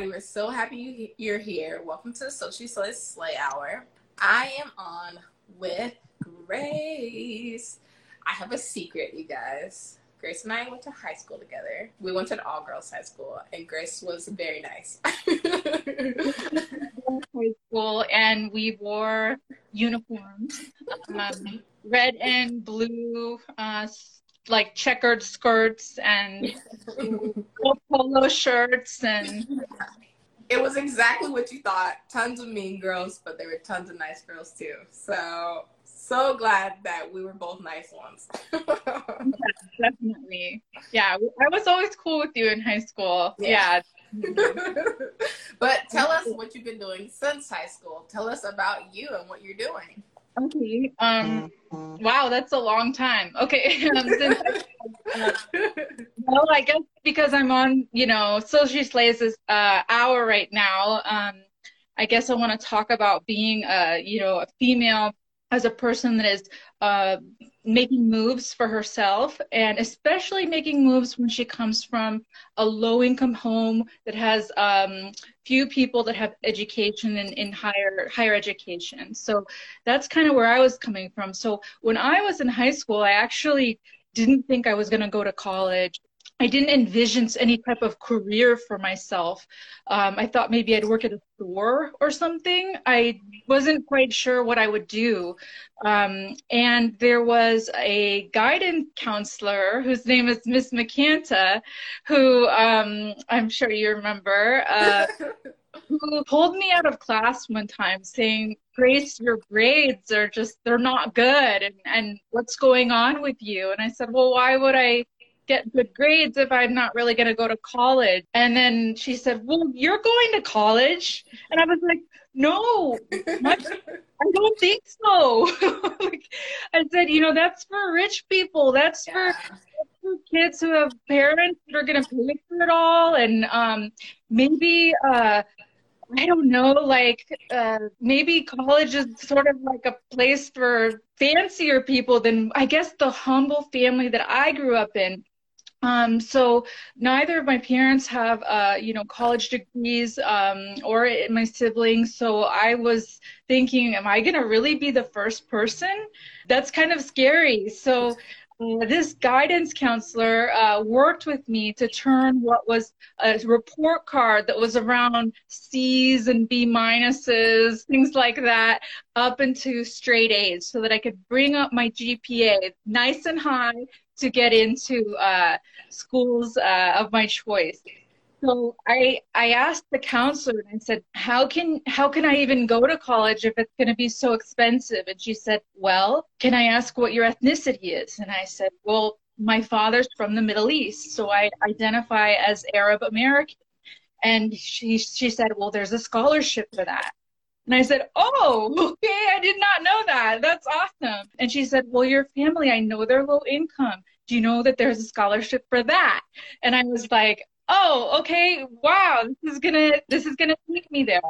everybody. We're so happy you're here. Welcome to the Social Slay Slay Hour. I am on with Grace. I have a secret, you guys. Grace and I went to high school together. We went to an all girls high school, and Grace was very nice. high school, and we wore uniforms um, red and blue, uh, like checkered skirts and polo shirts and it was exactly what you thought. Tons of mean girls, but there were tons of nice girls too. So so glad that we were both nice ones. yeah, definitely. Yeah, I was always cool with you in high school. Yeah. yeah. but tell us what you've been doing since high school. Tell us about you and what you're doing. Okay. Um. Wow, that's a long time. Okay. um, since, uh, well, I guess because I'm on, you know, Social Slays this uh, hour right now. Um, I guess I want to talk about being a, you know, a female as a person that is uh, making moves for herself and especially making moves when she comes from a low income home that has um, few people that have education in, in higher higher education. So that's kind of where i was coming from. So when i was in high school i actually didn't think i was going to go to college I didn't envision any type of career for myself. Um, I thought maybe I'd work at a store or something. I wasn't quite sure what I would do. Um, and there was a guidance counselor whose name is Miss McCanta, who um, I'm sure you remember, uh, who pulled me out of class one time saying, Grace, your grades are just, they're not good. And, and what's going on with you? And I said, well, why would I get good grades if I'm not really going to go to college? And then she said, Well, you're going to college. And I was like, No, I don't think so. like, I said, You know, that's for rich people. That's yeah. for for kids who have parents that are going to pay for it all and um, maybe uh, I don't know, like uh, maybe college is sort of like a place for fancier people than I guess the humble family that I grew up in. Um, so neither of my parents have, uh, you know, college degrees um, or my siblings. So I was thinking, am I going to really be the first person? That's kind of scary. So uh, this guidance counselor uh, worked with me to turn what was a report card that was around C's and B minuses, things like that, up into straight A's so that I could bring up my GPA nice and high to get into uh, schools uh, of my choice. So I I asked the counselor and I said, how can how can I even go to college if it's going to be so expensive? And she said, well, can I ask what your ethnicity is? And I said, well, my father's from the Middle East, so I identify as Arab American. And she she said, well, there's a scholarship for that. And I said, Oh, okay, I did not know that. That's awesome. And she said, Well, your family, I know they're low income. Do you know that there's a scholarship for that? And I was like, Oh, okay, wow, this is gonna this is gonna take me there.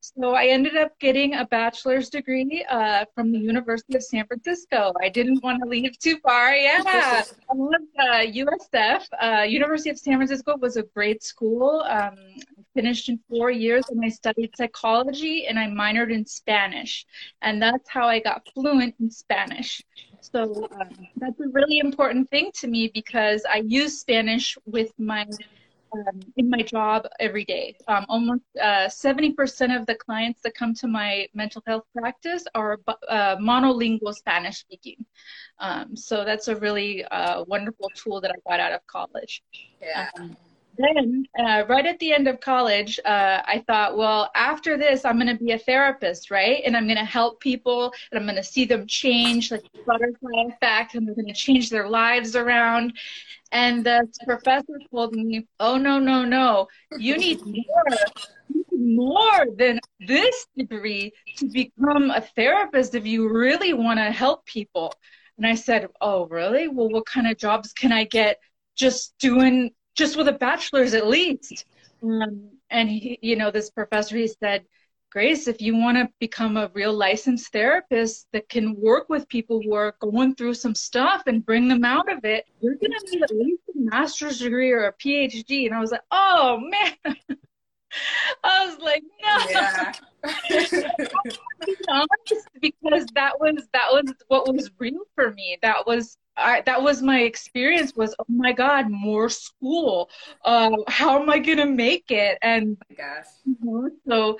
So I ended up getting a bachelor's degree uh, from the University of San Francisco. I didn't want to leave too far. Yeah, I love uh, USF. Uh, University of San Francisco was a great school. Um, finished in four years and I studied psychology and I minored in Spanish. And that's how I got fluent in Spanish. So um, that's a really important thing to me because I use Spanish with my um, in my job every day. Um, almost uh, 70% of the clients that come to my mental health practice are uh, monolingual Spanish speaking. Um, so that's a really uh, wonderful tool that I got out of college. Yeah. Then, uh, right at the end of college, uh, I thought, well, after this, I'm going to be a therapist, right? And I'm going to help people and I'm going to see them change, like butterfly effect, and they're going to change their lives around. And the professor told me, oh, no, no, no. You need more, more than this degree to become a therapist if you really want to help people. And I said, oh, really? Well, what kind of jobs can I get just doing just with a bachelor's at least. Um, and he, you know, this professor, he said, Grace, if you want to become a real licensed therapist that can work with people who are going through some stuff and bring them out of it, you're going to need at least a master's degree or a PhD. And I was like, oh man. I was like, no. Yeah. because that was that was what was real for me. That was I, that was my experience was oh my god more school. Uh, how am i gonna make it? And oh mm-hmm. so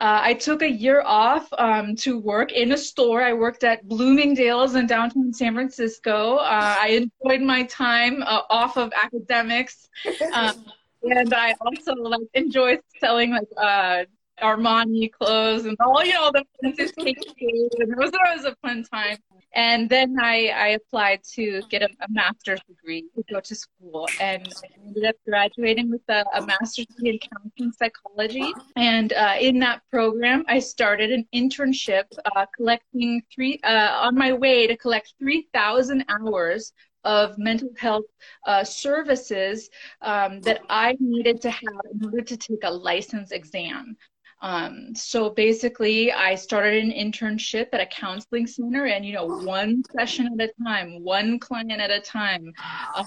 uh, i took a year off um, to work in a store. I worked at bloomingdale's in downtown san francisco. Uh, i enjoyed my time uh, off of academics. Um, and i also like enjoyed selling like uh, Armani clothes and all you know the fancy It was, it was a fun time. And then I, I applied to get a, a, master's degree to go to school, and I ended up graduating with a, a master's degree in counseling psychology. And uh, in that program, I started an internship uh, collecting three uh, on my way to collect three thousand hours of mental health uh, services um, that I needed to have in order to take a license exam. Um, so basically, I started an internship at a counseling center, and you know, one session at a time, one client at a time. Uh,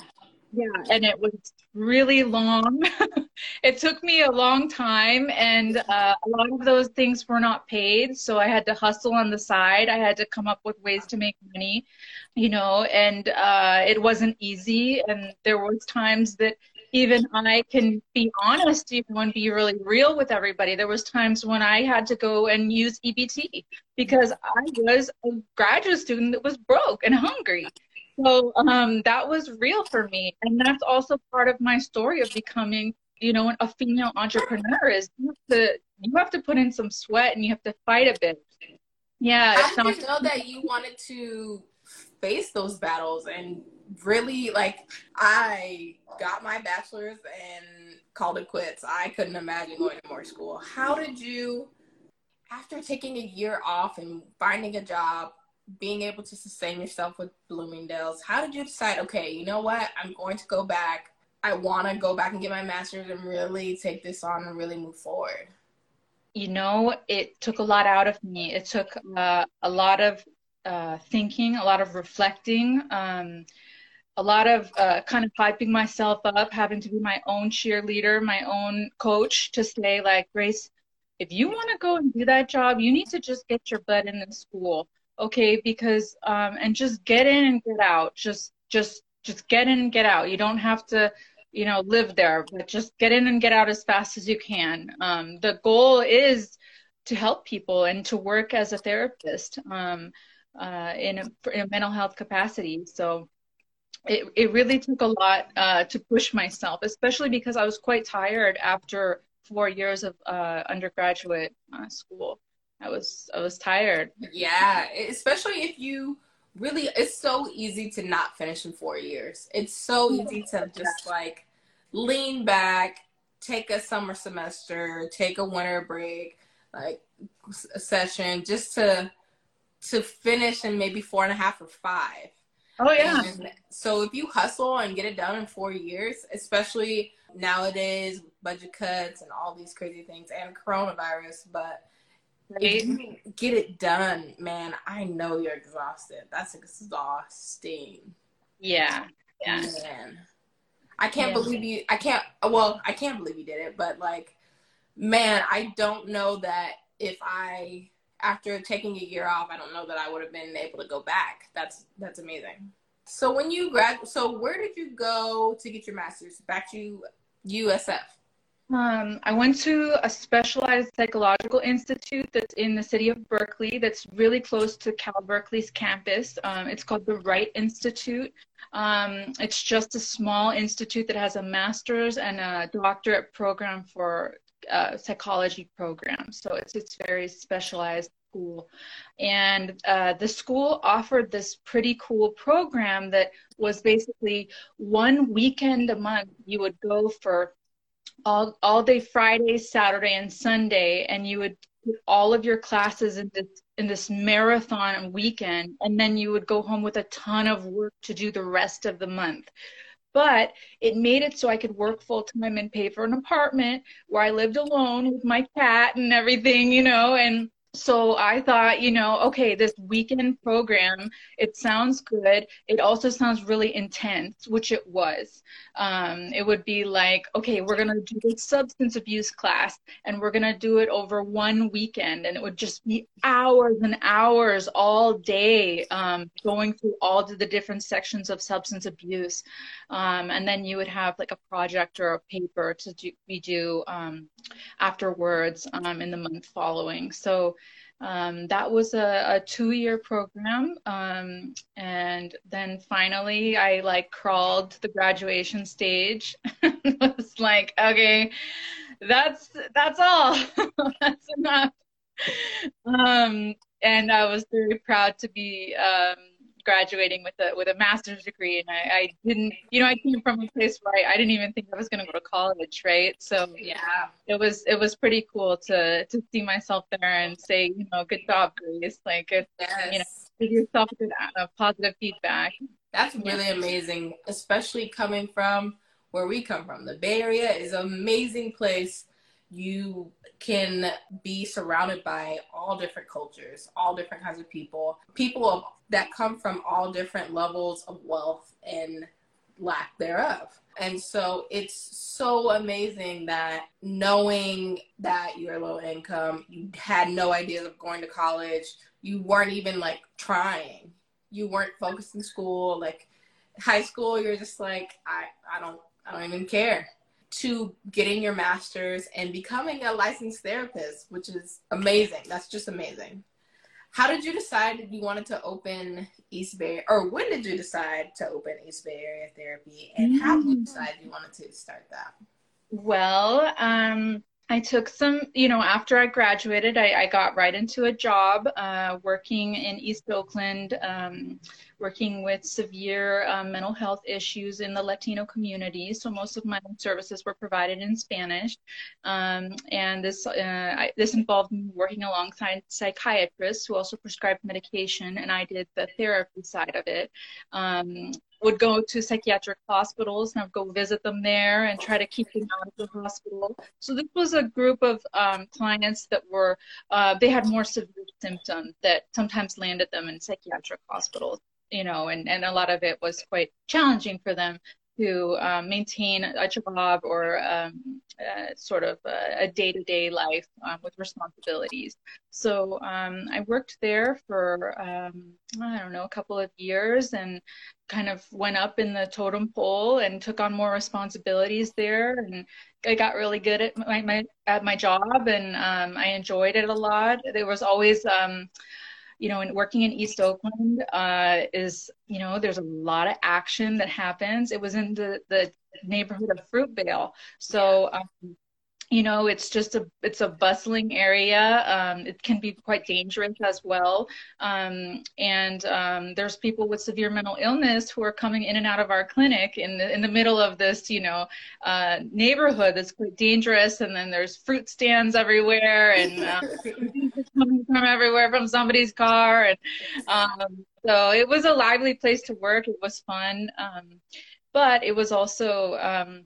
yeah, and it was really long. it took me a long time, and uh, a lot of those things were not paid, so I had to hustle on the side. I had to come up with ways to make money, you know, and uh, it wasn't easy. And there was times that even I can be honest, even and be really real with everybody. There was times when I had to go and use EBT because I was a graduate student that was broke and hungry. So um, that was real for me, and that's also part of my story of becoming, you know, a female entrepreneur. Is you have to you have to put in some sweat and you have to fight a bit. Yeah. How did you know that you wanted to face those battles and really like I got my bachelor's and called it quits. I couldn't imagine going to more school. How did you after taking a year off and finding a job, being able to sustain yourself with Bloomingdale's, how did you decide, okay, you know what? I'm going to go back. I want to go back and get my master's and really take this on and really move forward. You know, it took a lot out of me. It took uh, a lot of uh, thinking, a lot of reflecting. Um, a lot of uh, kind of hyping myself up, having to be my own cheerleader, my own coach to say, like, Grace, if you want to go and do that job, you need to just get your butt in the school, okay? Because um, and just get in and get out. Just just just get in and get out. You don't have to, you know, live there, but just get in and get out as fast as you can. Um, the goal is to help people and to work as a therapist um, uh, in, a, in a mental health capacity. So it, it really took a lot uh, to push myself, especially because I was quite tired after four years of uh, undergraduate uh, school. I was I was tired. Yeah, especially if you really, it's so easy to not finish in four years. It's so easy to just like lean back, take a summer semester, take a winter break, like a session, just to to finish in maybe four and a half or five Oh yeah. And so if you hustle and get it done in four years, especially nowadays, budget cuts and all these crazy things and coronavirus, but get it done, man, I know you're exhausted. That's exhausting. Yeah. Yeah. Man. I can't yeah. believe you I can't well, I can't believe you did it, but like man, I don't know that if I after taking a year off, I don't know that I would have been able to go back. That's that's amazing. So when you grad, so where did you go to get your master's? Back to USF. Um, I went to a specialized psychological institute that's in the city of Berkeley. That's really close to Cal Berkeley's campus. Um, it's called the Wright Institute. Um, it's just a small institute that has a master's and a doctorate program for uh, psychology program. So it's it's very specialized school, and uh, the school offered this pretty cool program that was basically one weekend a month. You would go for all all day Friday, Saturday, and Sunday, and you would put all of your classes in this in this marathon weekend, and then you would go home with a ton of work to do the rest of the month but it made it so I could work full time and pay for an apartment where I lived alone with my cat and everything, you know, and so I thought, you know, okay, this weekend program, it sounds good. It also sounds really intense, which it was. Um, it would be like, okay, we're going to do this substance abuse class and we're going to do it over one weekend. And it would just be hours and hours all day um, going through all the different sections of substance abuse. Um, and then you would have like a project or a paper to do, we do um, afterwards um, in the month following. So um, that was a, a two-year program, um, and then finally I like crawled to the graduation stage. was like, okay, that's that's all. that's enough. Um, and I was very proud to be um, graduating with a with a master's degree and I, I didn't you know I came from a place where I, I didn't even think I was gonna go to college right? So yeah. it was it was pretty cool to to see myself there and say you know good job Grace. Like it's yes. you know give yourself good uh, positive feedback. That's really amazing especially coming from where we come from. The Bay Area is an amazing place you can be surrounded by all different cultures, all different kinds of people, people that come from all different levels of wealth and lack thereof. And so it's so amazing that knowing that you're low income, you had no ideas of going to college, you weren't even like trying, you weren't focused in school, like high school, you're just like, I, I don't, I don't even care to getting your master's and becoming a licensed therapist, which is amazing. That's just amazing. How did you decide you wanted to open East Bay, or when did you decide to open East Bay Area Therapy, and how did you mm. decide you wanted to start that? Well, um, I took some, you know, after I graduated, I, I got right into a job uh, working in East Oakland, um, working with severe um, mental health issues in the Latino community. So most of my services were provided in Spanish, um, and this uh, I, this involved working alongside psychiatrists who also prescribed medication, and I did the therapy side of it. Um, would go to psychiatric hospitals and I'd go visit them there and try to keep them out of the hospital. So this was a group of um, clients that were, uh, they had more severe symptoms that sometimes landed them in psychiatric hospitals, you know, and, and a lot of it was quite challenging for them to um, maintain a job or um, uh, sort of a, day-to-day life um, with responsibilities. So um, I worked there for um, I don't know a couple of years and kind of went up in the totem pole and took on more responsibilities there and I got really good at my, my at my job and um, I enjoyed it a lot. There was always you know, and working in East Oakland uh, is, you know, there's a lot of action that happens. It was in the, the neighborhood of Fruitvale. So, um, you know it's just a it's a bustling area. Um, it can be quite dangerous as well. Um, and um, there's people with severe mental illness who are coming in and out of our clinic in the in the middle of this you know uh, neighborhood that's quite dangerous. And then there's fruit stands everywhere and uh, coming from everywhere from somebody's car. And um, so it was a lively place to work. It was fun. Um, but it was also um,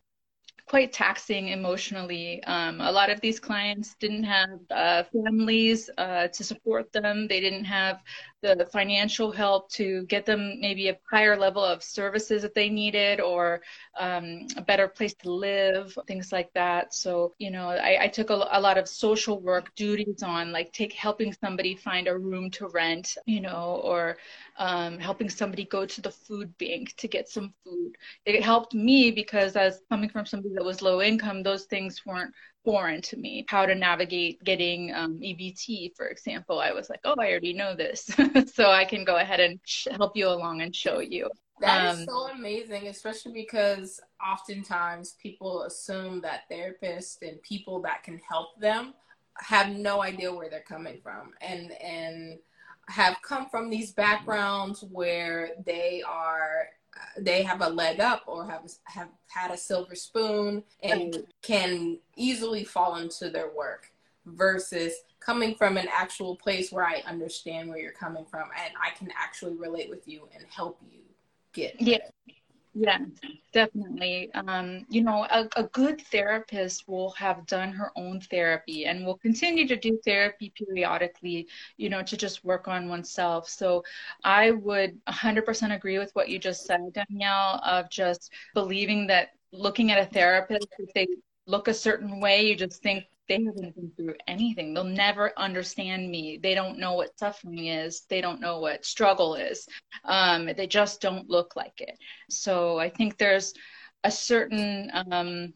quite taxing emotionally. Um, a lot of these clients didn't have uh, families uh, to support them. They didn't have the financial help to get them maybe a higher level of services that they needed or um, a better place to live, things like that. So, you know, I, I took a, a, lot of social work duties on, like take helping somebody find a room to rent, you know, or um, helping somebody go to the food bank to get some food. It helped me because as coming from somebody that was low income, those things weren't foreign to me. How to navigate getting um, EBT, for example. I was like, oh, I already know this. so I can go ahead and sh- help you along and show you. That um, is so amazing, especially because oftentimes people assume that therapists and people that can help them have no idea where they're coming from and and have come from these backgrounds where they are they have a leg up or have have had a silver spoon and can easily fall into their work versus coming from an actual place where I understand where you're coming from and I can actually relate with you and help you get yeah Yeah, definitely. Um, you know, a, a good therapist will have done her own therapy and will continue to do therapy periodically, you know, to just work on oneself. So I would 100% agree with what you just said, Danielle, of just believing that looking at a therapist, if they look a certain way, you just think they haven't been through anything. They'll never understand me. They don't know what suffering is. They don't know what struggle is. Um, they just don't look like it. So I think there's a certain um,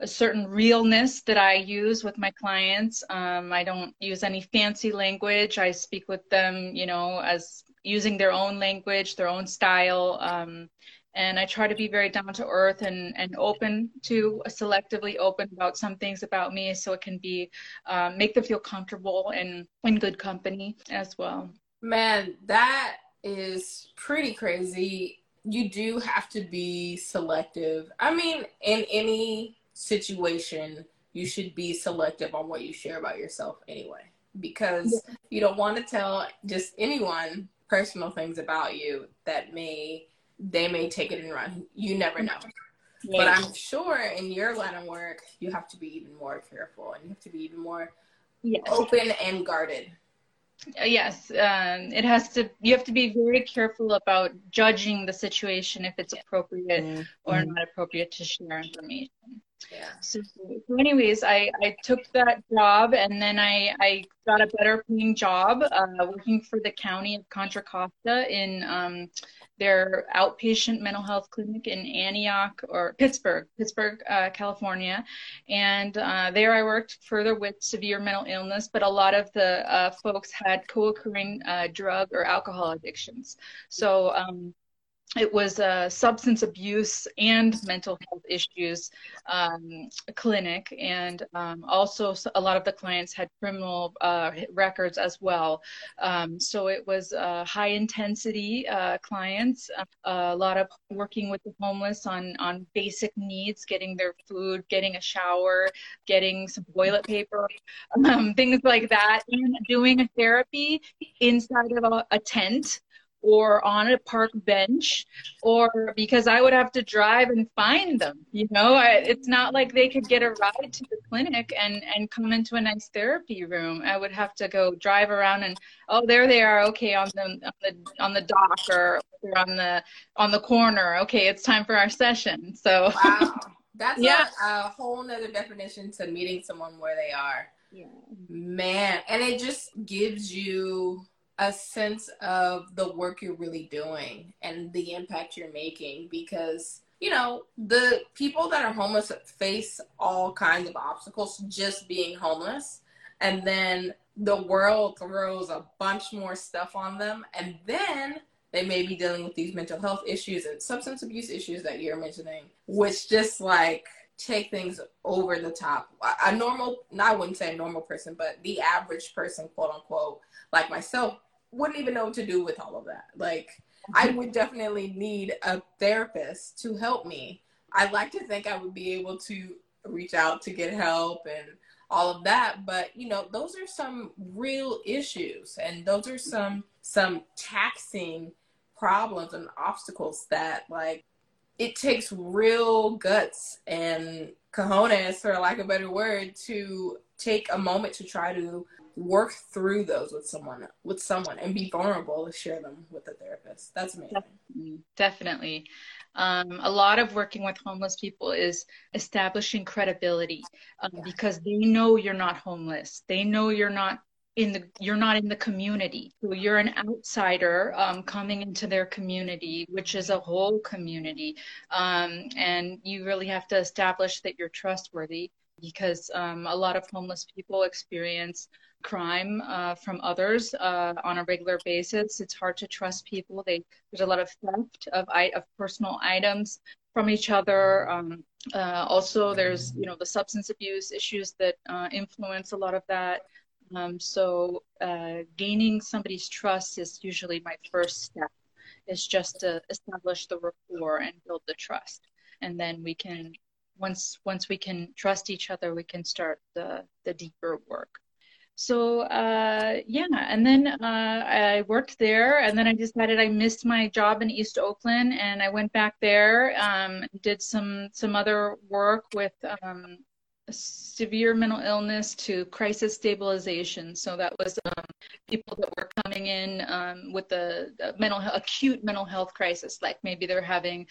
a certain realness that I use with my clients. Um, I don't use any fancy language. I speak with them, you know, as using their own language, their own style. Um, and I try to be very down to earth and, and open to selectively open about some things about me so it can be um, make them feel comfortable and in good company as well. Man, that is pretty crazy. You do have to be selective. I mean, in any situation, you should be selective on what you share about yourself anyway, because yeah. you don't want to tell just anyone personal things about you that may they may take it and run. You never know. Yeah. But I'm sure in your line of work, you have to be even more careful and you have to be even more yes. open and guarded. Uh, yes, um, it has to. You have to be very careful about judging the situation if it's appropriate mm-hmm. or not appropriate to share information. Yeah. So, so, anyways, I, I took that job and then I, I got a better paying job uh, working for the county of Contra Costa in um, their outpatient mental health clinic in Antioch or Pittsburg, Pittsburg, uh, California. And uh, there I worked further with severe mental illness, but a lot of the uh, folks had co occurring uh, drug or alcohol addictions. So, um, it was a substance abuse and mental health issues um, clinic, and um, also a lot of the clients had criminal uh, records as well. Um, so it was uh, high intensity uh, clients, uh, a lot of working with the homeless on on basic needs, getting their food, getting a shower, getting some toilet paper, um, things like that, and doing a therapy inside of a, a tent or on a park bench or because I would have to drive and find them. You know, I, it's not like they could get a ride to the clinic and, and come into a nice therapy room. I would have to go drive around and, oh, there they are. Okay. On the, on the, on the dock or on the, on the corner. Okay. It's time for our session. So, wow. That's yeah. a, a whole nother definition to meeting someone where they are. Yeah. Man. And it just gives you, a sense of the work you're really doing and the impact you're making because you know the people that are homeless face all kinds of obstacles just being homeless. And then the world throws a bunch more stuff on them. And then they may be dealing with these mental health issues and substance abuse issues that you're mentioning which just like take things over the top. A normal i wouldn't say a normal person but the average person quote unquote like myself wouldn't even know what to do with all of that. Like, I mm-hmm. would definitely need a therapist to help me. I like to think I would be able to reach out to get help and all of that, but you know, those are some real issues and those are some some taxing problems and obstacles that like it takes real guts and cojones for lack of a better word to take a moment to try to work through those with someone with someone and be vulnerable to share them with a the therapist. That's amazing. Definitely. Um, a lot of working with homeless people is establishing credibility um, yeah. because they know you're not homeless. They know you're not in the you're not in the community. So you're an outsider um, coming into their community which is a whole community. Um, and you really have to establish that you're trustworthy because um, a lot of homeless people experience crime uh, from others uh, on a regular basis. It's hard to trust people. They, there's a lot of theft of, of personal items from each other. Um, uh, also, there's you know the substance abuse issues that uh, influence a lot of that. Um, so uh, gaining somebody's trust is usually my first step. Is just to establish the rapport and build the trust, and then we can once once we can trust each other, we can start the the deeper work. So uh, yeah, and then uh, I worked there, and then I decided I missed my job in East Oakland, and I went back there, um, did some some other work with um, severe mental illness to crisis stabilization. So that was um, people that were coming in um, with a, a, mental acute mental health crisis, like maybe they're having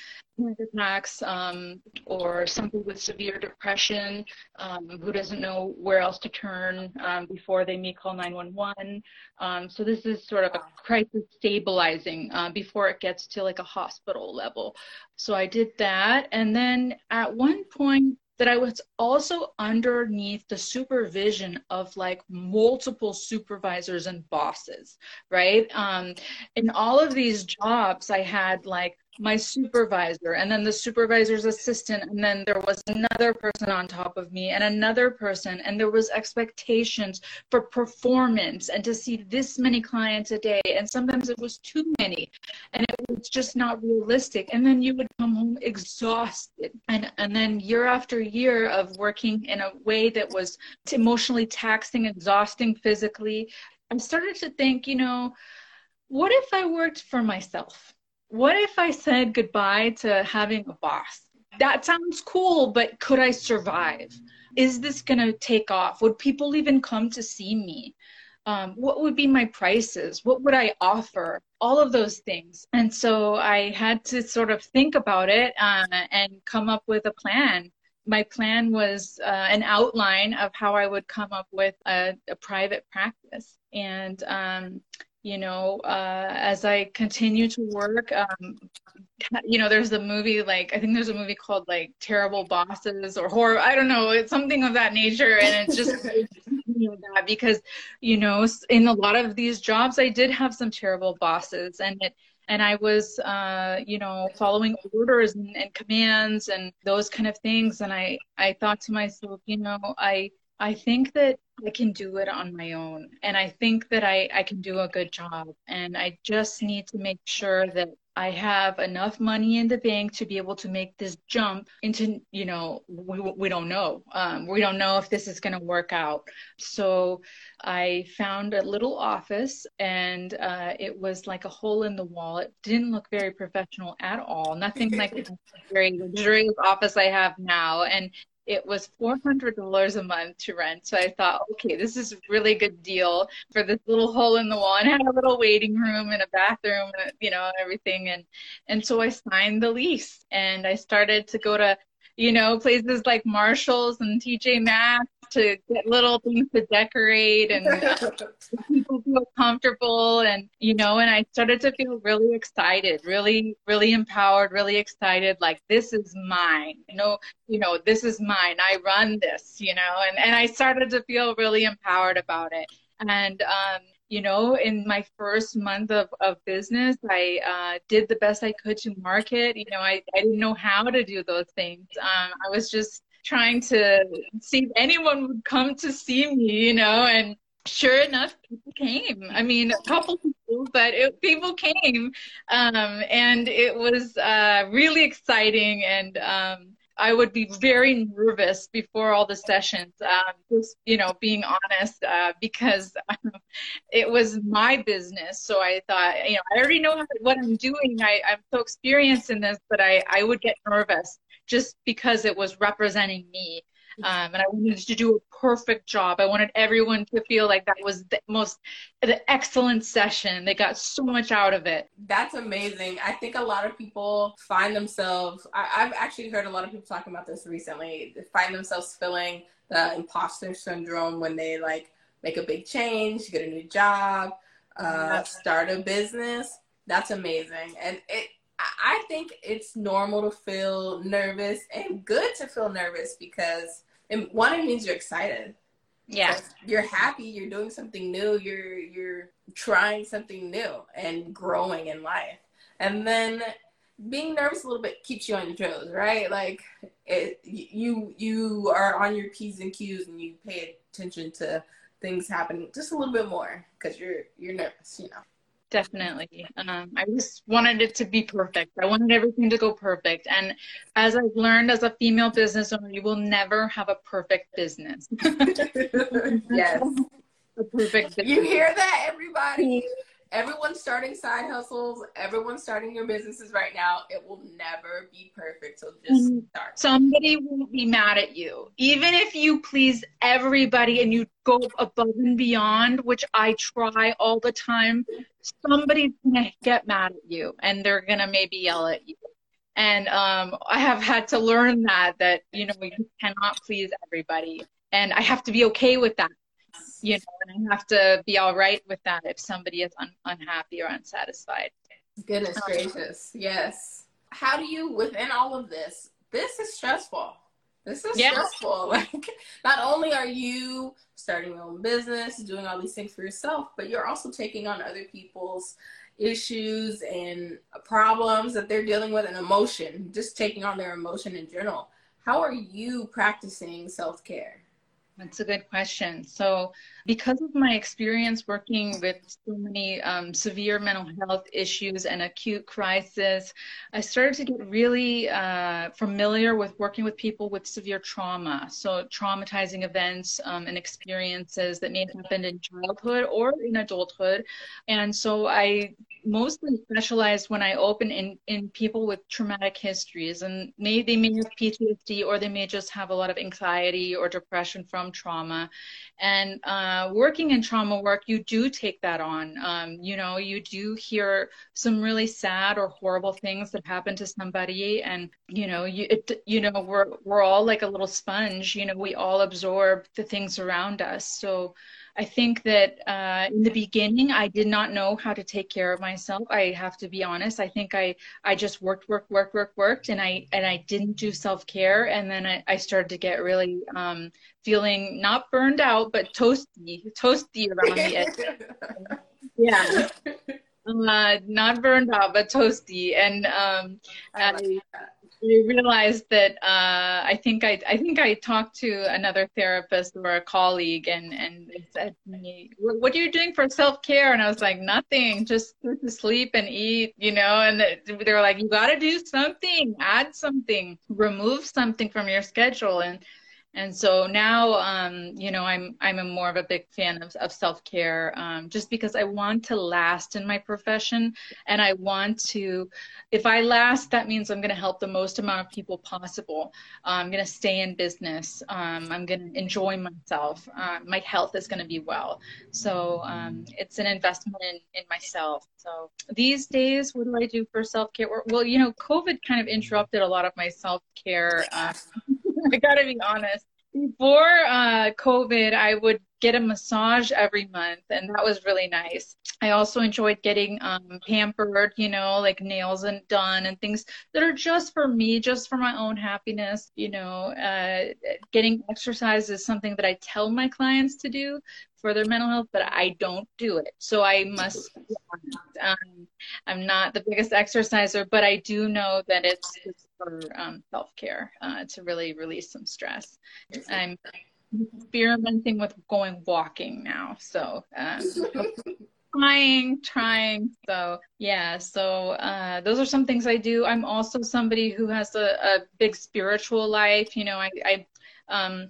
attacks um, or somebody with severe depression um, who doesn't know where else to turn um, before they may call 911. Um, so this is sort of a crisis stabilizing uh, before it gets to like a hospital level. So I did that, and then at one point that I was also underneath the supervision of like multiple supervisors and bosses, right? Um, in all of these jobs, I had like my supervisor and then the supervisor's assistant and then there was another person on top of me and another person and there was expectations for performance and to see this many clients a day and sometimes it was too many and it was just not realistic. And then you would come home exhausted and and then year after year of working in a way that was emotionally taxing exhausting physically i started to think you know what if i worked for myself what if I said goodbye to having a boss? That sounds cool, but could I survive? Is this going to take off? Would people even come to see me? Um, what would be my prices? What would I offer? All of those things. And so I had to sort of think about it uh, and come up with a plan. My plan was uh, an outline of how I would come up with a, a private practice. And um, you know, uh, as I continue to work, um, you know, there's a movie like I think there's a movie called like Terrible Bosses or Horror. I don't know, it's something of that nature, and it's just that because you know, in a lot of these jobs, I did have some terrible bosses, and it and I was, uh, you know, following orders and, and commands and those kind of things, and I I thought to myself, you know, I I think that I can do it on my own. And I think that I, I can do a good job. And I just need to make sure that I have enough money in the bank to be able to make this jump into, you know, we, we don't know. Um, we don't know if this is going to work out. So I found a little office and uh, it was like a hole in the wall. It didn't look very professional at all. Nothing like the very luxurious office I have now. And it was $400 a month to rent. So I thought, okay, this is a really good deal for this little hole in the wall and I had a little waiting room and a bathroom, you know, everything. And, and so I signed the lease and I started to go to, you know, places like Marshall's and TJ Maxx to get little things to decorate and people feel comfortable and you know and i started to feel really excited really really empowered really excited like this is mine you know you know this is mine i run this you know and and i started to feel really empowered about it. And um you know, in my first month of, of business, I uh, did the best I could to market. You know, I, I didn't know how to do those things. Um, I was just trying to see if anyone would come to see me, you know, and sure enough, people came. I mean, a couple people, but it, people came. Um, and it was uh, really exciting. And um, I would be very nervous before all the sessions, um, just, you know, being honest, uh, because um, it was my business. So I thought, you know, I already know what I'm doing. I, I'm so experienced in this, but I, I would get nervous just because it was representing me. Um, and I wanted to do a perfect job. I wanted everyone to feel like that was the most, the excellent session. They got so much out of it. That's amazing. I think a lot of people find themselves, I, have actually heard a lot of people talking about this recently, they find themselves feeling the imposter syndrome when they like make a big change, get a new job, uh, start a business. That's amazing. And it, I think it's normal to feel nervous and good to feel nervous because it, one, it means you're excited. Yeah. So you're happy, you're doing something new, you're you're trying something new and growing in life. And then being nervous a little bit keeps you on your toes, right? Like it, you you are on your p's and q's and you pay attention to things happening just a little bit more because you're you're nervous, you know definitely. Um, I just wanted it to be perfect. I wanted everything to go perfect. And as I've learned as a female business owner, you will never have a perfect business. yes. A perfect. You hear that, everybody? Everyone's starting side hustles. Everyone's starting their businesses right now. It will never be perfect. So just start. Somebody will be mad at you. Even if you please everybody and you go above and beyond, which I try all the time, somebody's going to get mad at you and they're going to maybe yell at you. And um, I have had to learn that, that, you know, you cannot please everybody. And I have to be okay with that you know, and I have to be all right with that if somebody is un- unhappy or unsatisfied. Goodness um, gracious, yes. How do you, within all of this, this is stressful. This is yeah. stressful. Like, not only are you starting your own business, doing all these things for yourself, but you're also taking on other people's issues and problems that they're dealing with and emotion, just taking on their emotion in general. How are you practicing self care? That's a good question. So, because of my experience working with so many um, severe mental health issues and acute crisis, I started to get really uh, familiar with working with people with severe trauma. So, traumatizing events um, and experiences that may have happened in childhood or in adulthood. And so, I mostly specialized when I open in, in people with traumatic histories, and may, they may have PTSD or they may just have a lot of anxiety or depression from trauma. And uh, working in trauma work, you do take that on. Um, you know, you do hear some really sad or horrible things that happen to somebody, and you know, you it, you know, we're we're all like a little sponge. You know, we all absorb the things around us. So I think that uh, in the beginning, I did not know how to take care of myself. I have to be honest. I think I I just worked, worked, worked, worked, worked, and I and I didn't do self care. And then I, I started to get really um, feeling not burned out, but toasty, toasty around the edge. yeah. Uh, not burned out, but toasty. And um, I, I you realized that uh, I think I I think I talked to another therapist or a colleague and and they said to me, "What are you doing for self care?" And I was like, "Nothing, just sleep and eat," you know. And they were like, "You got to do something, add something, remove something from your schedule." And and so now, um, you know, I'm I'm a more of a big fan of, of self care, um, just because I want to last in my profession, and I want to. If I last, that means I'm going to help the most amount of people possible. Uh, I'm going to stay in business. Um, I'm going to enjoy myself. Uh, my health is going to be well. So um, it's an investment in, in myself. So these days, what do I do for self care? Well, you know, COVID kind of interrupted a lot of my self care. Uh, I gotta be honest. Before uh, COVID, I would get a massage every month, and that was really nice. I also enjoyed getting um, pampered, you know, like nails and done and things that are just for me, just for my own happiness. You know, uh, getting exercise is something that I tell my clients to do for their mental health, but I don't do it. So I must. Um, I'm not the biggest exerciser, but I do know that it's, it's for um, self care uh, to really release some stress. I'm experimenting with going walking now, so um, trying, trying. So yeah, so uh, those are some things I do. I'm also somebody who has a, a big spiritual life. You know, I, I um,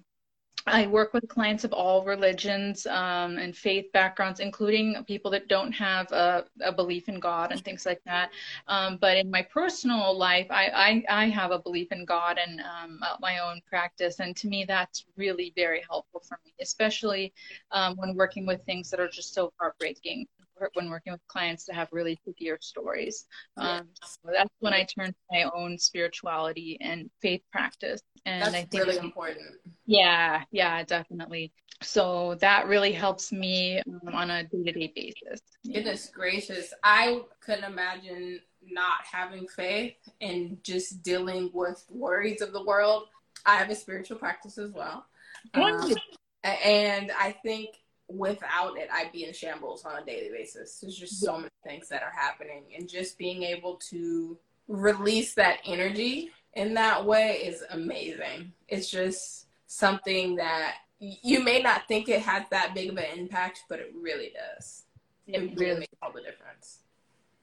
I work with clients of all religions um, and faith backgrounds, including people that don't have a, a belief in God and things like that. Um, but in my personal life, I, I, I, have a belief in God and um, my own practice. And to me, that's really very helpful for me, especially um, when working with things that are just so heartbreaking when working with clients to have really severe stories. Um, so that's when I turn to my own spirituality and faith practice. And that's I think really important. Yeah, yeah, definitely. So that really helps me um, on a day-to-day basis. Goodness gracious, I couldn't imagine not having faith and just dealing with worries of the world. I have a spiritual practice as well. Um, and I think without it, I'd be in shambles on a daily basis. There's just so many things that are happening, and just being able to release that energy in that way is amazing. It's just something that you may not think it has that big of an impact, but it really does. It, really makes all the difference.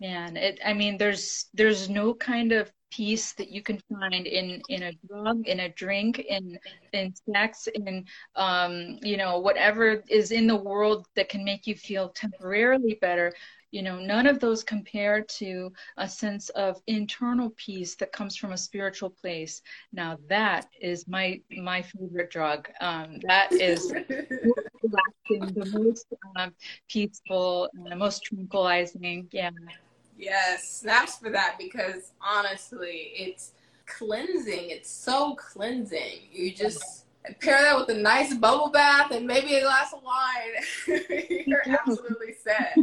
Man, it. I mean, there's there's no kind of peace that you can find in in a drug in a drink in in sex in um you know whatever is in the world that can make you feel temporarily better. You know none of those compare to a sense of internal peace that comes from a spiritual place. Now that is my my favorite drug. Um, that is the most um, peaceful and the most tranquilizing. Yeah yes snaps for that because honestly it's cleansing it's so cleansing you just pair that with a nice bubble bath and maybe a glass of wine you're absolutely set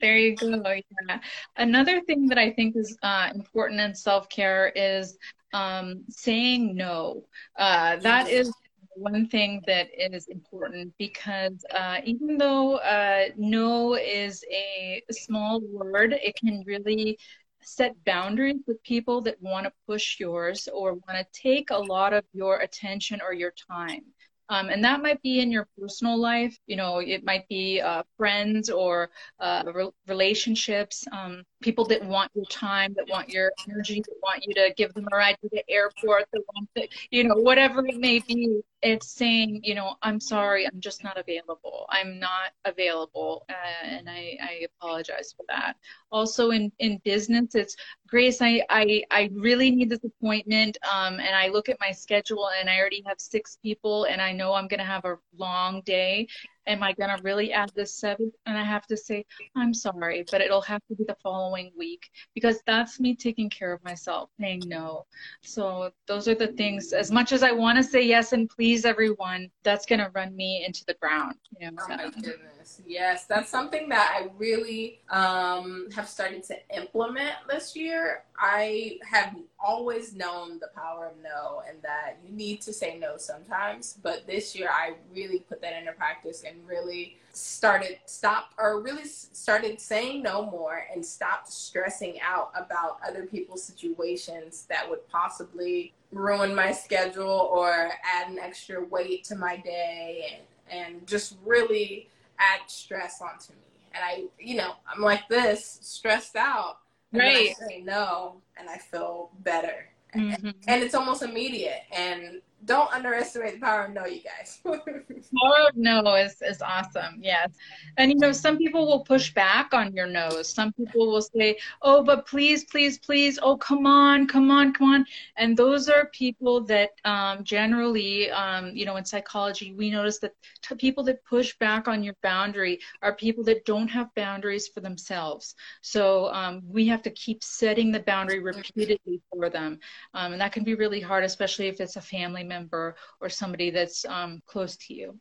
there you go. Yeah. Another thing that I think is uh, important in self care is um, saying no. Uh, that is one thing that is important because uh, even though uh, no is a small word, it can really set boundaries with people that want to push yours or want to take a lot of your attention or your time. Um, and that might be in your personal life. You know, it might be uh, friends or uh, re- relationships, um, people that want your time, that want your energy, that want you to give them a ride to the airport, that want that, you know, whatever it may be it's saying, you know, I'm sorry, I'm just not available. I'm not available, uh, and I, I apologize for that. Also, in in business, it's Grace. I I, I really need this appointment, um, and I look at my schedule, and I already have six people, and I know I'm going to have a long day, am I going to really add this seventh? And I have to say, I'm sorry, but it'll have to be the following week because that's me taking care of myself, saying no. So those are the things, as much as I want to say yes and please everyone, that's going to run me into the ground. You know, oh my goodness. Yes, that's something that I really um, have started to implement this year. I have always known the power of no and that you need to say no sometimes, but this year I really put that into practice and really started stop or really started saying no more and stopped stressing out about other people's situations that would possibly ruin my schedule or add an extra weight to my day and and just really add stress onto me. And I, you know, I'm like this, stressed out. Right. No and I feel better. Mm-hmm. And it's almost immediate. And don't underestimate the power of no, you guys. power of no is, is awesome. Yes. And you know, some people will push back on your no's. Some people will say, oh, but please, please, please. Oh, come on, come on, come on. And those are people that um, generally, um, you know, in psychology, we notice that t- people that push back on your boundary are people that don't have boundaries for themselves. So um, we have to keep setting the boundary repeatedly for them. Um, and that can be really hard, especially if it's a family member or somebody that's um, close to you.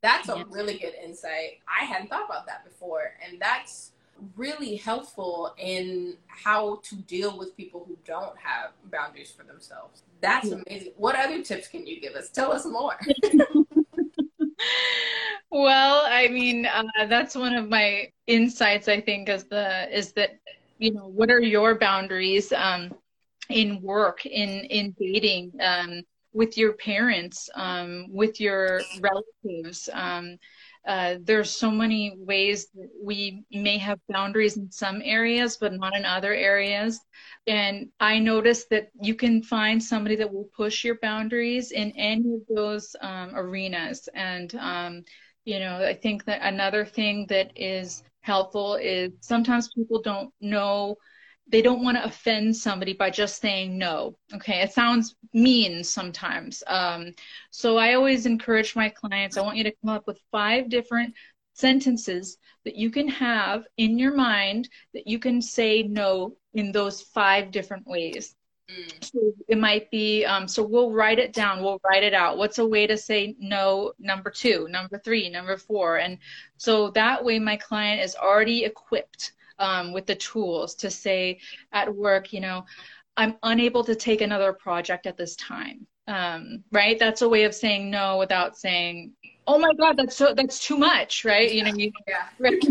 That's a really good insight. I hadn't thought about that before. And that's really helpful in how to deal with people who don't have boundaries for themselves. That's amazing. What other tips can you give us? Tell us more. well, I mean, uh, that's one of my insights. I think is the is that you know what are your boundaries um, in work, in in dating, um, with your parents, um, with your relatives. Um, uh, there's so many ways that we may have boundaries in some areas, but not in other areas. And I noticed that you can find somebody that will push your boundaries in any of those um, arenas. And, um, you know, I think that another thing that is helpful is sometimes people don't know they don't want to offend somebody by just saying no. Okay, it sounds mean sometimes. Um, so I always encourage my clients, I want you to come up with five different sentences that you can have in your mind that you can say no in those five different ways. Mm. So it might be, um, so we'll write it down, we'll write it out. What's a way to say no, number two, number three, number four? And so that way my client is already equipped um, with the tools to say at work, you know, I'm unable to take another project at this time. Um, right? That's a way of saying no without saying, "Oh my God, that's so that's too much," right? You know, you, yeah. Right?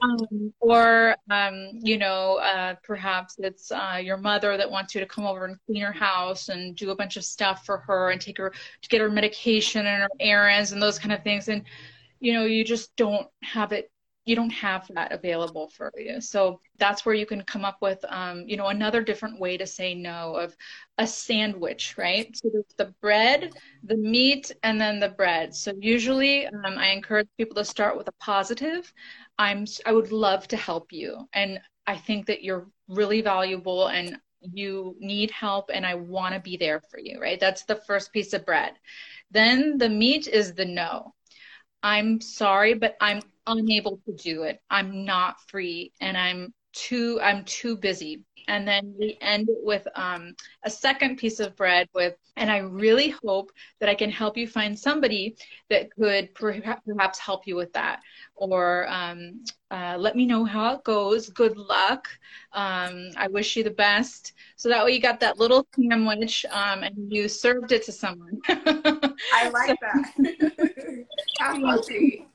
um, or um, you know, uh, perhaps it's uh, your mother that wants you to come over and clean her house and do a bunch of stuff for her and take her to get her medication and her errands and those kind of things, and you know, you just don't have it you don't have that available for you so that's where you can come up with um, you know another different way to say no of a sandwich right so there's the bread the meat and then the bread so usually um, i encourage people to start with a positive i'm i would love to help you and i think that you're really valuable and you need help and I want to be there for you, right? That's the first piece of bread. Then the meat is the no. I'm sorry, but I'm unable to do it. I'm not free and I'm too I'm too busy. And then we end with um, a second piece of bread with, and I really hope that I can help you find somebody that could perhaps help you with that. Or um, uh, let me know how it goes. Good luck. Um, I wish you the best. So that way you got that little sandwich um, and you served it to someone. I like so, that. how funny.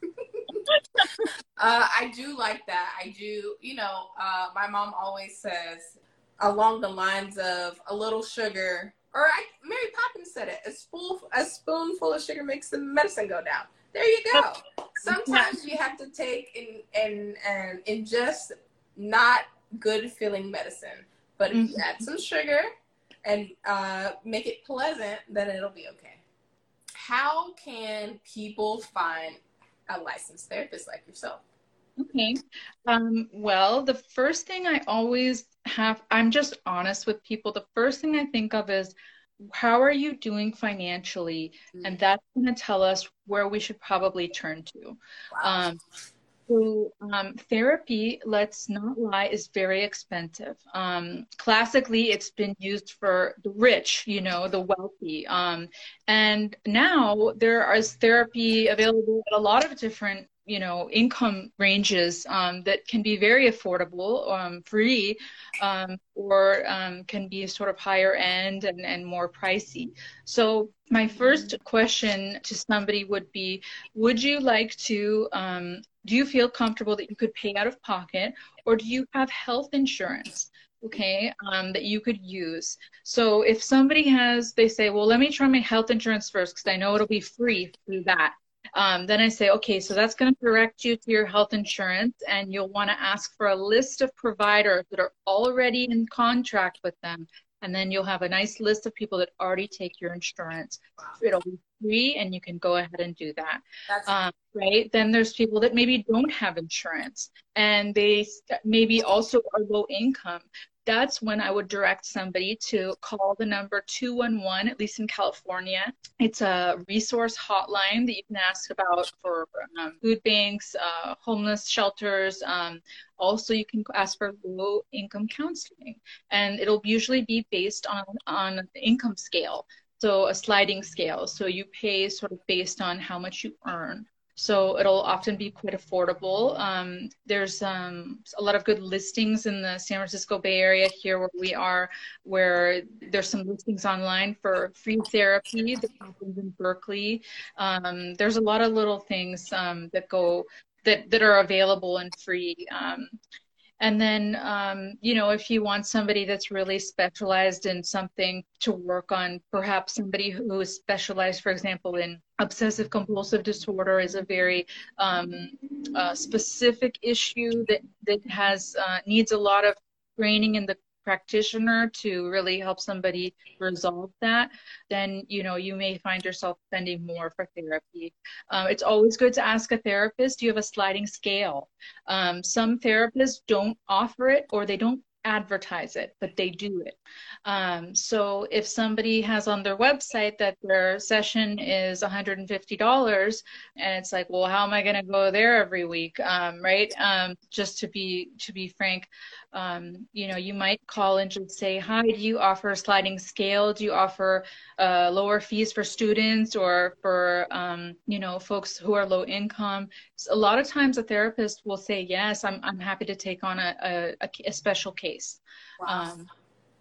Uh, I do like that. I do. You know, uh, my mom always says along the lines of a little sugar, or I, Mary Poppins said it: a spoon, a spoonful of sugar makes the medicine go down. There you go. Sometimes you have to take and and and ingest not good feeling medicine, but if mm-hmm. you add some sugar and uh, make it pleasant, then it'll be okay. How can people find a licensed therapist like yourself? Okay. Um, well, the first thing I always have, I'm just honest with people. The first thing I think of is, how are you doing financially? Mm-hmm. And that's going to tell us where we should probably turn to. Wow. Um, so um, therapy, let's not lie, is very expensive. Um, classically, it's been used for the rich, you know, the wealthy. Um, and now there is therapy available at a lot of different you know income ranges um, that can be very affordable um, free um, or can be sort of higher end and, and more pricey so my first question to somebody would be would you like to do you feel comfortable that you could pay out of pocket or do you have health insurance okay um, that you could use so if somebody has they say well let me try my health insurance first because i know it'll be free through that um, then I say, okay, so that's going to direct you to your health insurance, and you'll want to ask for a list of providers that are already in contract with them. And then you'll have a nice list of people that already take your insurance. It'll be free, and you can go ahead and do that. Um, right? Then there's people that maybe don't have insurance, and they maybe also are low income that's when I would direct somebody to call the number 211, at least in California. It's a resource hotline that you can ask about for um, food banks, uh, homeless shelters. Um, also, you can ask for low income counseling, and it'll usually be based on, on the income scale. So, a sliding scale. So, you pay sort of based on how much you earn. So it'll often be quite affordable. Um, there's um, a lot of good listings in the San Francisco Bay Area here where we are, where there's some listings online for free therapy that happens in Berkeley. Um, there's a lot of little things um, that go that that are available and free. And then, um, you know, if you want somebody that's really specialized in something to work on, perhaps somebody who is specialized, for example, in obsessive compulsive disorder is a very um, uh, specific issue that, that has uh, needs a lot of training in the practitioner to really help somebody resolve that, then you know you may find yourself spending more for therapy. Um, it's always good to ask a therapist. Do you have a sliding scale? Um, some therapists don't offer it or they don't advertise it, but they do it. Um, so if somebody has on their website that their session is $150, and it's like, well, how am I going to go there every week, um, right? Um, just to be to be frank, um, you know, you might call and just say, hi, do you offer sliding scale? Do you offer uh, lower fees for students or for um, you know folks who are low income? A lot of times, a therapist will say, yes, I'm I'm happy to take on a a, a special case. Wow. Um,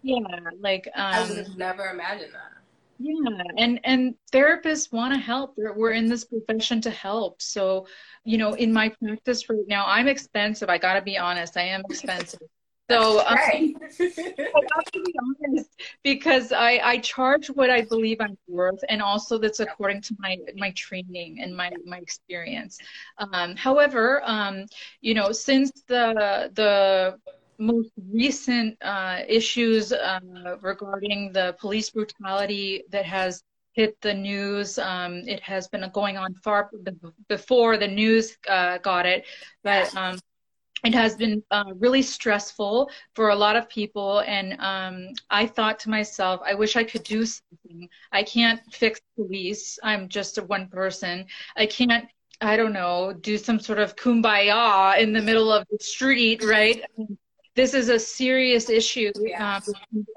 yeah, like um, I would have never imagined that. Yeah, and and therapists want to help. We're in this profession to help. So, you know, in my practice right now, I'm expensive. I got to be honest. I am expensive. So um, I have to be honest because I, I charge what I believe I'm worth, and also that's according to my my training and my my experience. Um, however, um, you know, since the the most recent uh, issues uh, regarding the police brutality that has hit the news. Um, it has been going on far before the news uh, got it, but um, it has been uh, really stressful for a lot of people. And um, I thought to myself, I wish I could do something. I can't fix police. I'm just a one person. I can't I don't know, do some sort of kumbaya in the middle of the street, right? This is a serious issue uh,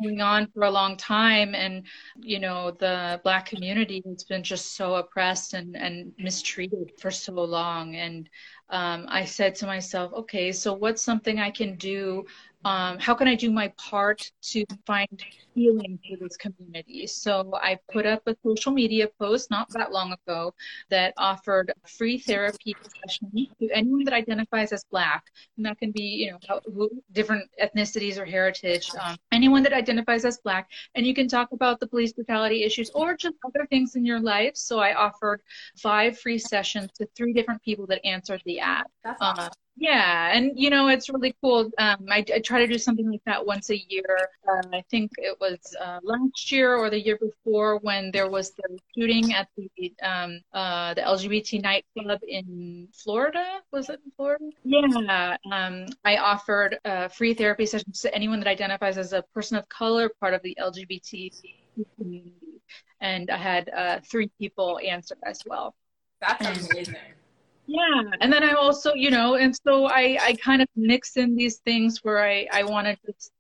going on for a long time. And you know the black community has been just so oppressed and, and mistreated for so long. And um, i said to myself okay so what's something i can do um, how can I do my part to find healing for this community? So I put up a social media post not that long ago that offered a free therapy session to anyone that identifies as Black, and that can be you know different ethnicities or heritage. Um, anyone that identifies as Black, and you can talk about the police brutality issues or just other things in your life. So I offered five free sessions to three different people that answered the ad. That's awesome. Uh, yeah, and you know it's really cool. Um, I, I, try to do something like that once a year. Uh, I think it was uh, last year or the year before when there was the shooting at the um, uh, the LGBT nightclub in Florida. Was it in Florida? Yeah. Um, I offered uh, free therapy sessions to anyone that identifies as a person of color, part of the LGBT community, and I had uh, three people answer as well. That's amazing yeah. And then i also you know and so i i kind of mix in these things where i i want to just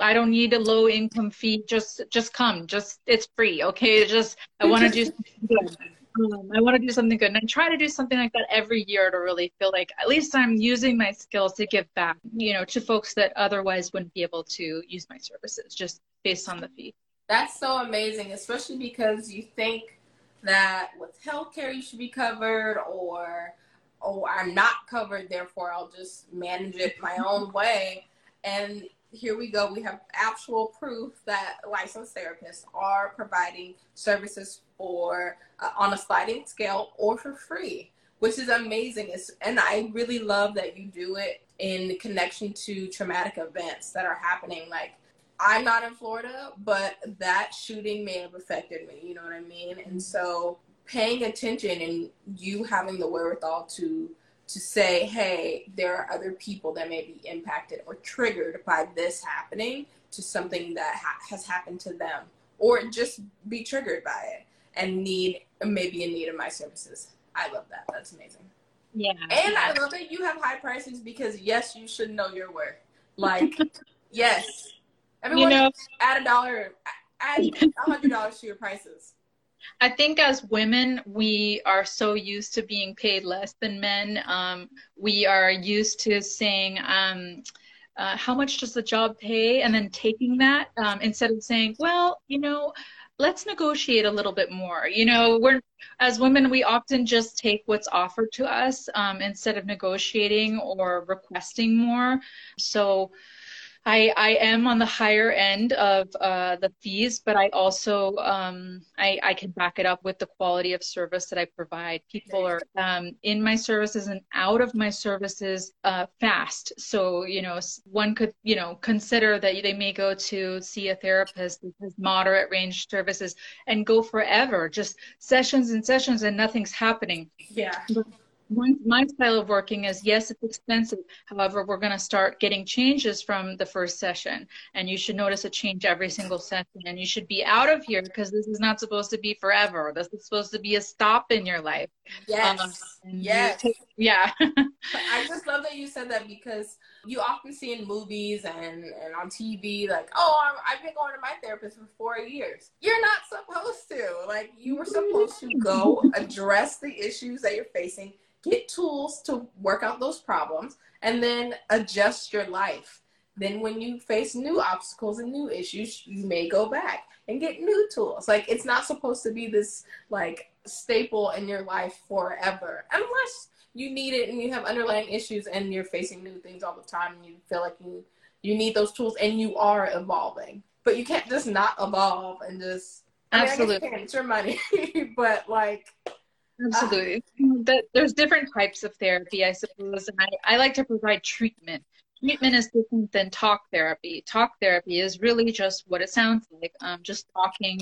i don't need a low income fee. Just just come. Just it's free okay? Just i want to do something good. Um, i want to do something good. And i try to do something like that every year to really feel like at least i'm using my skills to give back you know to folks that otherwise wouldn't be able to use my services just based on the fee. That's so amazing especially because you think that with healthcare you should be covered or oh, I'm not covered, therefore I'll just manage it my own way. And here we go. We have actual proof that licensed therapists are providing services for uh, on a sliding scale or for free, which is amazing. It's, and I really love that you do it in connection to traumatic events that are happening. Like I'm not in Florida, but that shooting may have affected me. You know what I mean? And mm-hmm. so paying attention and you having the wherewithal to to say, hey, there are other people that may be impacted or triggered by this happening to something that ha- has happened to them, or just be triggered by it and need maybe in need of my services. I love that. That's amazing. Yeah. And I love that you have high prices because yes, you should know your worth. Like, yes, everyone you know, add a dollar, add a hundred dollars to your prices. I think as women, we are so used to being paid less than men. Um, we are used to saying, um, uh, how much does the job pay? And then taking that um, instead of saying, well, you know, let's negotiate a little bit more. You know, we're as women, we often just take what's offered to us um, instead of negotiating or requesting more. So, I, I am on the higher end of uh, the fees, but I also um, I, I can back it up with the quality of service that I provide. People are um, in my services and out of my services uh, fast. So you know, one could you know consider that they may go to see a therapist because moderate range services and go forever, just sessions and sessions, and nothing's happening. Yeah. My, my style of working is yes, it's expensive. However, we're going to start getting changes from the first session, and you should notice a change every single session. And you should be out of here because this is not supposed to be forever. This is supposed to be a stop in your life. Yes. Um, yes. Take, yeah. I just love that you said that because you often see in movies and, and on TV, like, oh, i have been going to my therapist for four years. You're not supposed to. Like, you were supposed to go address the issues that you're facing get tools to work out those problems, and then adjust your life. Then, when you face new obstacles and new issues, you may go back and get new tools. Like, it's not supposed to be this like staple in your life forever, unless you need it and you have underlying issues and you're facing new things all the time and you feel like you you need those tools and you are evolving. But you can't just not evolve and just I mean, absolutely. I it's your money, but like absolutely. Uh, There's different types of therapy, I suppose, and I, I like to provide treatment. Treatment is different than talk therapy. Talk therapy is really just what it sounds like, um, just talking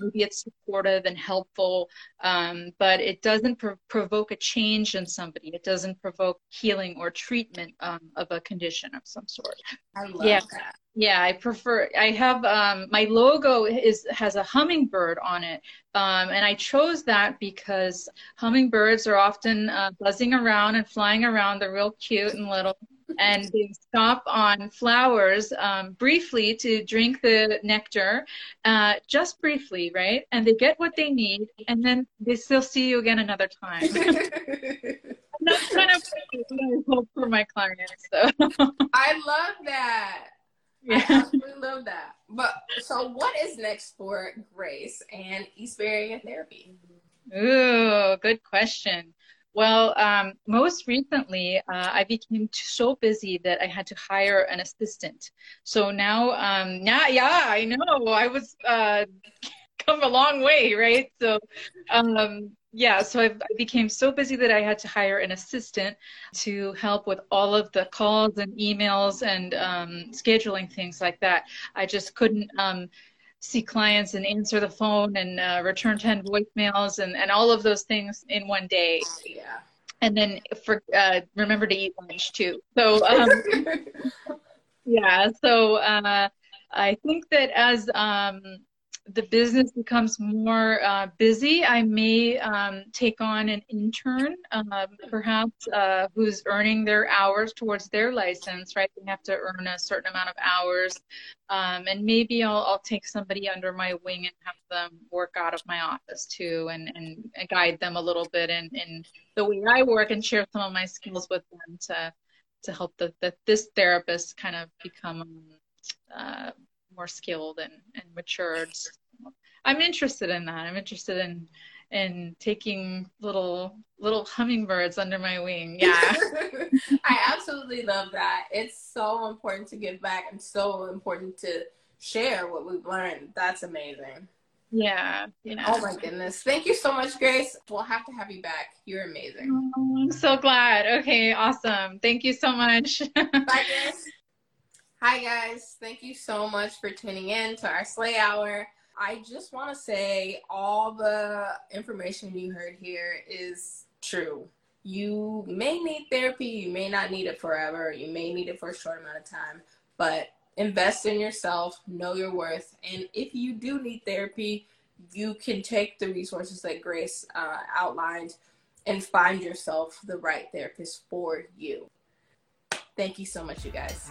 maybe it's supportive and helpful, um, but it doesn't pro- provoke a change in somebody. It doesn't provoke healing or treatment um, of a condition of some sort. I love yeah. that. Yeah, I prefer. I have um, my logo is has a hummingbird on it, um, and I chose that because hummingbirds are often uh, buzzing around and flying around. They're real cute and little, and they stop on flowers um, briefly to drink the nectar, uh, just briefly, right? And they get what they need, and then they still see you again another time. That's kind of hope for my clients. So. I love that. Yeah. I absolutely love that. But so, what is next for Grace and East Bay Area Therapy? Ooh, good question. Well, um, most recently, uh, I became so busy that I had to hire an assistant. So now, um, now, yeah, I know I was uh, come a long way, right? So, um, yeah, so I've, I became so busy that I had to hire an assistant to help with all of the calls and emails and um, scheduling things like that. I just couldn't um, see clients and answer the phone and uh, return 10 voicemails and, and all of those things in one day. Yeah. And then for uh, remember to eat lunch too. So um, yeah, so uh, I think that as um, the business becomes more uh, busy, I may um, take on an intern, um, perhaps, uh, who's earning their hours towards their license, right? They have to earn a certain amount of hours. Um, and maybe I'll, I'll take somebody under my wing and have them work out of my office too and, and guide them a little bit in, in the way I work and share some of my skills with them to, to help the, the this therapist kind of become uh, more skilled and, and matured. So I'm interested in that. I'm interested in in taking little little hummingbirds under my wing. Yeah. I absolutely love that. It's so important to give back and so important to share what we've learned. That's amazing. Yeah, yeah. Oh my goodness. Thank you so much, Grace. We'll have to have you back. You're amazing. Oh, I'm so glad. Okay, awesome. Thank you so much. Bye, guys. Hi, guys. Thank you so much for tuning in to our Slay Hour. I just want to say all the information you heard here is true. You may need therapy, you may not need it forever, you may need it for a short amount of time, but invest in yourself, know your worth. And if you do need therapy, you can take the resources that Grace uh, outlined and find yourself the right therapist for you. Thank you so much, you guys.